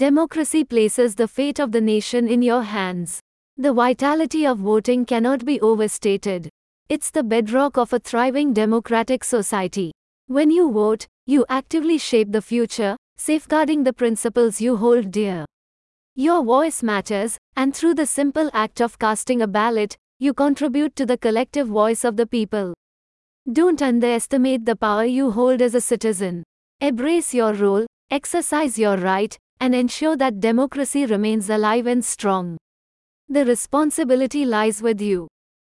Democracy places the fate of the nation in your hands. The vitality of voting cannot be overstated. It's the bedrock of a thriving democratic society. When you vote, you actively shape the future, safeguarding the principles you hold dear. Your voice matters, and through the simple act of casting a ballot, you contribute to the collective voice of the people. Don't underestimate the power you hold as a citizen. Embrace your role, exercise your right, and ensure that democracy remains alive and strong. The responsibility lies with you.